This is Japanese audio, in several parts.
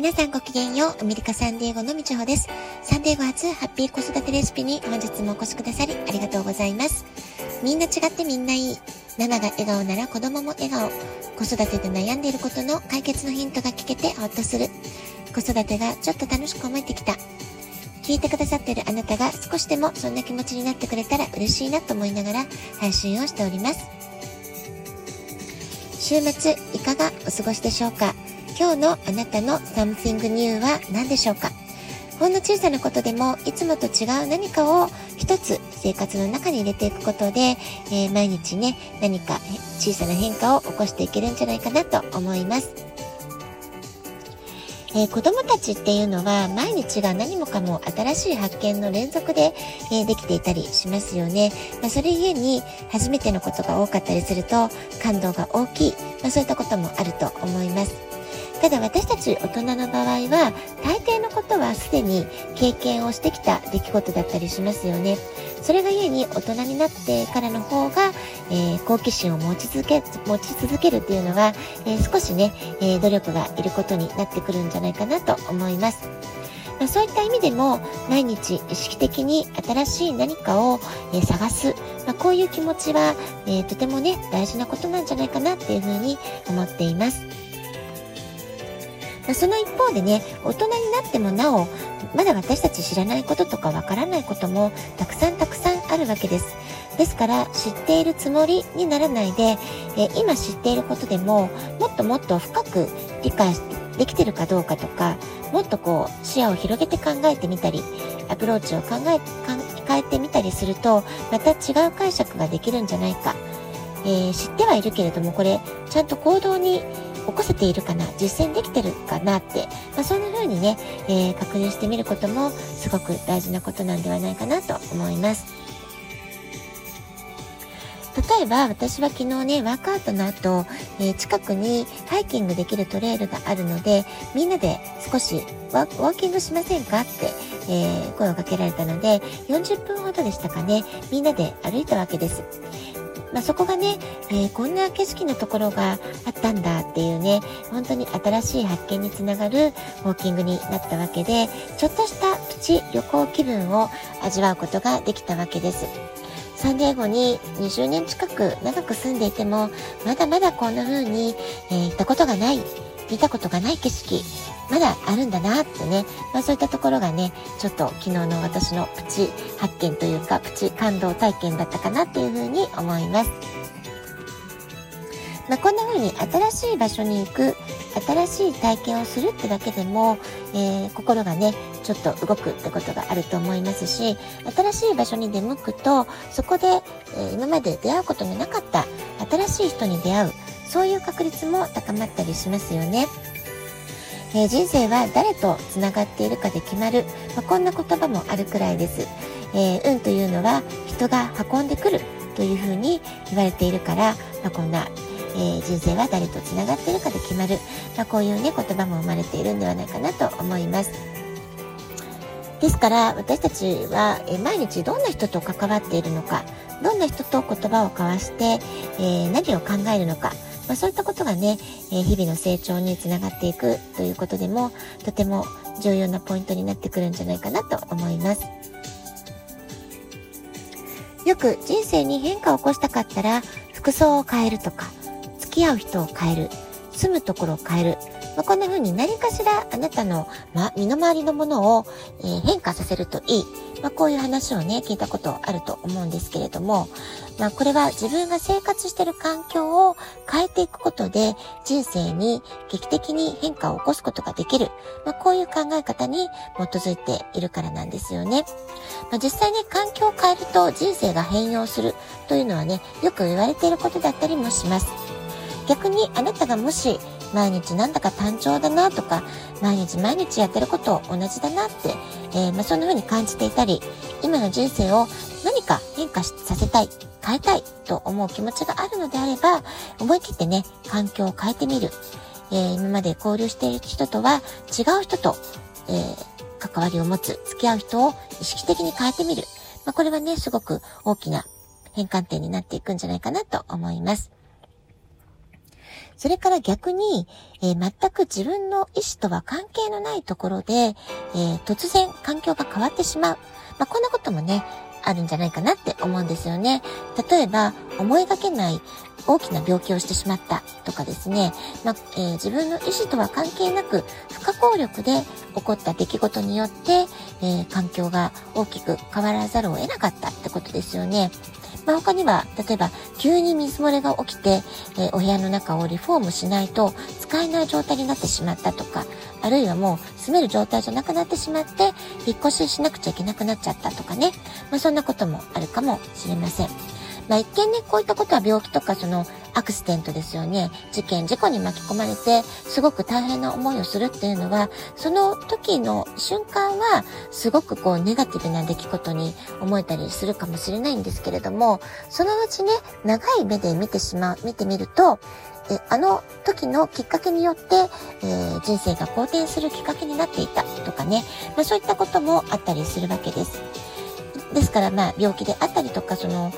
皆さんごきげんよう。アメリカサンディエゴのみちほです。サンディエゴ初ハッピー子育てレシピに本日もお越しくださりありがとうございます。みんな違ってみんないい。ママが笑顔なら子供も笑顔。子育てで悩んでいることの解決のヒントが聞けてほっとする。子育てがちょっと楽しく思えてきた。聞いてくださってるあなたが少しでもそんな気持ちになってくれたら嬉しいなと思いながら配信をしております。週末いかがお過ごしでしょうか？今日のあなたの Something New は何でしょうか？ほんの小さなことでもいつもと違う何かを一つ生活の中に入れていくことで、えー、毎日ね、何か小さな変化を起こしていけるんじゃないかなと思います。えー、子供たちっていうのは毎日が何もかも新しい発見の連続で、えー、できていたりしますよね。まあ、それゆえに初めてのことが多かったりすると感動が大きい、まあ、そういったこともあると思います。ただ私たち大人の場合は大抵のことはすでに経験をしてきた出来事だったりしますよね。それがゆえに大人になってからの方が、えー、好奇心を持ち続け、持ち続けるっていうのは、えー、少しね、えー、努力がいることになってくるんじゃないかなと思います。まあ、そういった意味でも毎日意識的に新しい何かを、え探す、まあ、こういう気持ちは、えとてもね大事なことなんじゃないかなっていうふうに思っています。まあ、その一方でね、大人になってもなお、まだ私たち知らないこととかわからないこともたくさんたくさんあるわけです。ですから知っているつもりにならないで、え今知っていることでももっともっと深く理解できてるかどうかとかもっとこう視野を広げて考えてみたりアプローチを考え変えてみたりするとまた違う解釈ができるんじゃないか、えー、知ってはいるけれどもこれちゃんと行動に起こせているかな、実践できてるかなって、まあ、そんな風にね、えー、確認してみることもすごく大事なことなんではないかなと思います。例えば私は昨日ね、ワークアウトの後、えー、近くにハイキングできるトレイルがあるので、みんなで少しワーキングしませんかって、えー、声をかけられたので、40分ほどでしたかね、みんなで歩いたわけです。まあ、そこがね、えー、こんな景色のところがあったんだっていうね、本当に新しい発見につながるウォーキングになったわけで、ちょっとしたプチ旅行気分を味わうことができたわけです。サンディエゴに20年近く長く住んでいても、まだまだこんな風に、えー、行ったことがない、見たことがない景色、まだあるんだなってね、まあそういったところがね、ちょっと昨日の私のプチ発見というか、プチ感動体験だったかなっていうふうに思います。まあ、こんな風に新しい場所に行く、新しい体験をするってだけでも、えー、心がね、ちょっと動くってことがあると思いますし、新しい場所に出向くと、そこで、えー、今まで出会うことのなかった新しい人に出会う、そういう確率も高まったりしますよね。えー、人生は誰と繋がっているかで決まる、まあ、こんな言葉もあるくらいです。えー、運というのは人が運んでくるというふうに言われているから、まあ、こんな、えー、人生は誰と繋がっているかで決まる、まあ、こういうね言葉も生まれているんではないかなと思います。ですから私たちは、え毎日どんな人と関わっているのかどんな人と言葉を交わして、え何を考えるのかまあ、そういったことがね、え日々の成長につながっていくということでも、とても重要なポイントになってくるんじゃないかなと思います。よく人生に変化を起こしたかったら、服装を変えるとか、付き合う人を変える、住むところを変える、まあ、こんな風に何かしらあなたの、ま、身の回りのものを、えー、変化させるといい。まあ、こういう話をね、聞いたことあると思うんですけれども、まあ、これは自分が生活している環境を変えていくことで人生に劇的に変化を起こすことができる。まあ、こういう考え方に基づいているからなんですよね。まあ、実際に環境を変えると人生が変容するというのはね、よく言われていることだったりもします。逆にあなたがもし毎日なんだか単調だなとか、毎日毎日やってること同じだなって、えー、まあ、そんな風に感じていたり、今の人生を何か変化させたい、変えたいと思う気持ちがあるのであれば、思い切ってね、環境を変えてみる。えー、今まで交流している人とは違う人と、えー、関わりを持つ、付き合う人を意識的に変えてみる。まあ、これはね、すごく大きな変換点になっていくんじゃないかなと思います。それから逆に、えー、全く自分の意思とは関係のないところで、えー、突然環境が変わってしまう。まあ、こんなこともね、あるんじゃないかなって思うんですよね。例えば、思いがけない大きな病気をしてしまったとかですね、まあ、えー、自分の意思とは関係なく不可抗力で起こった出来事によって、えー、環境が大きく変わらざるを得なかったってことですよね。まあ、他には、例えば、急に水漏れが起きて、えー、お部屋の中をリフォームしないと使えない状態になってしまったとか、あるいはもう住める状態じゃなくなってしまって、引っ越ししなくちゃいけなくなっちゃったとかね。まあ、そんなこともあるかもしれません。まあ、一見ね、こういったことは病気とかそのアクシデントですよね。事件、事故に巻き込まれて、すごく大変な思いをするっていうのは、その時の瞬間は、すごくこう、ネガティブな出来事に思えたりするかもしれないんですけれども、その後ね、長い目で見てしまう、見てみると、えあの時のきっかけによって、えー、人生が好転するきっかけになっていたとかね、まあ、そういったこともあったりするわけです。ですからまあ病気であったりとかその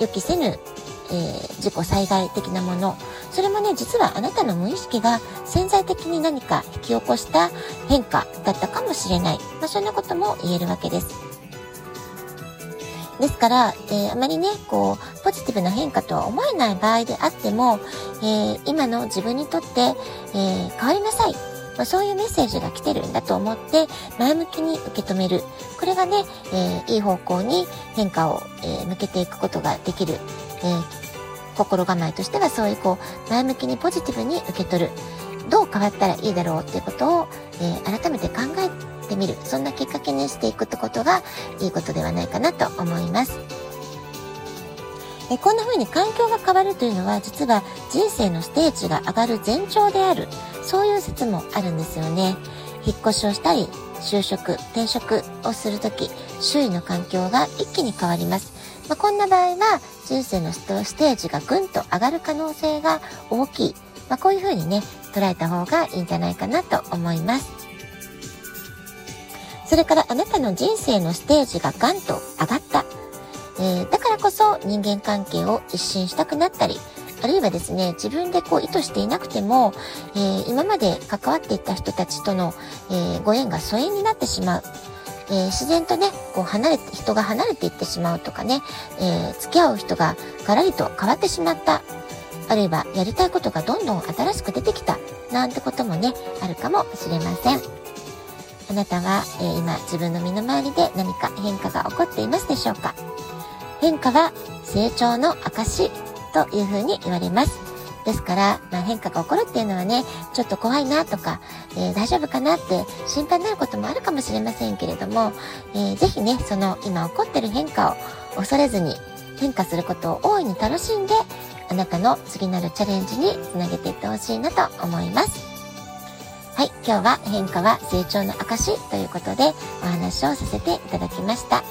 予期せぬ、えー、自己災害的なものそれもね実はあなたの無意識が潜在的に何か引き起こした変化だったかもしれない、まあ、そんなことも言えるわけです。ですから、えー、あまりね、こう、ポジティブな変化とは思えない場合であっても、えー、今の自分にとって、え、変わりなさい。まあ、そういうメッセージが来てるんだと思って、前向きに受け止める。これがね、えー、いい方向に変化を、えー、向けていくことができる。えー、心構えとしてはそういうこう、前向きにポジティブに受け取る。どう変わったらいいだろうっていうことを、え、改めて考えてみる。そんなきっかけにしていくってことがいいことではないかなと思います。えこんな風に環境が変わるというのは実は人生のステージが上がる前兆である。そういう説もあるんですよね。引っ越しをしたり、就職、転職をするとき、周囲の環境が一気に変わります。まあ、こんな場合は、人生のステージがぐんと上がる可能性が大きい。まあ、こういうふうにね、捉えた方がいいんじゃないかなと思います。それからあなたの人生のステージがガンと上がった。えー、だからこそ人間関係を一新したくなったり、あるいはですね、自分でこう意図していなくても、えー、今まで関わっていた人たちとの、えー、ご縁が疎遠になってしまう。えー、自然とね、こう離れて、人が離れていってしまうとかね、え付き合う人がガラリと変わってしまった。あるいはやりたいことがどんどん新しく出てきた。なんてこともね、あるかもしれません。あなたは、え今自分の身の回りで何か変化が起こっていますでしょうか？変化は成長の証というふうに言われます。ですから、まあ、変化が起こるっていうのはね、ちょっと怖いなとか、えー、大丈夫かなって心配になることもあるかもしれませんけれども、えー、ぜひね、その今起こってる変化を恐れずに変化することを大いに楽しんで、あなたの次なるチャレンジにつなげていってほしいなと思います。はい、今日は変化は成長の証ということでお話をさせていただきました。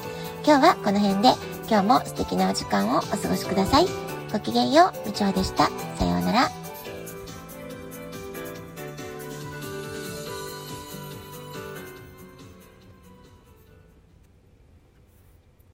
今日はこの辺で今日も素敵なお時間をお過ごしください。ごきげんよう、みちょでした。さようなら。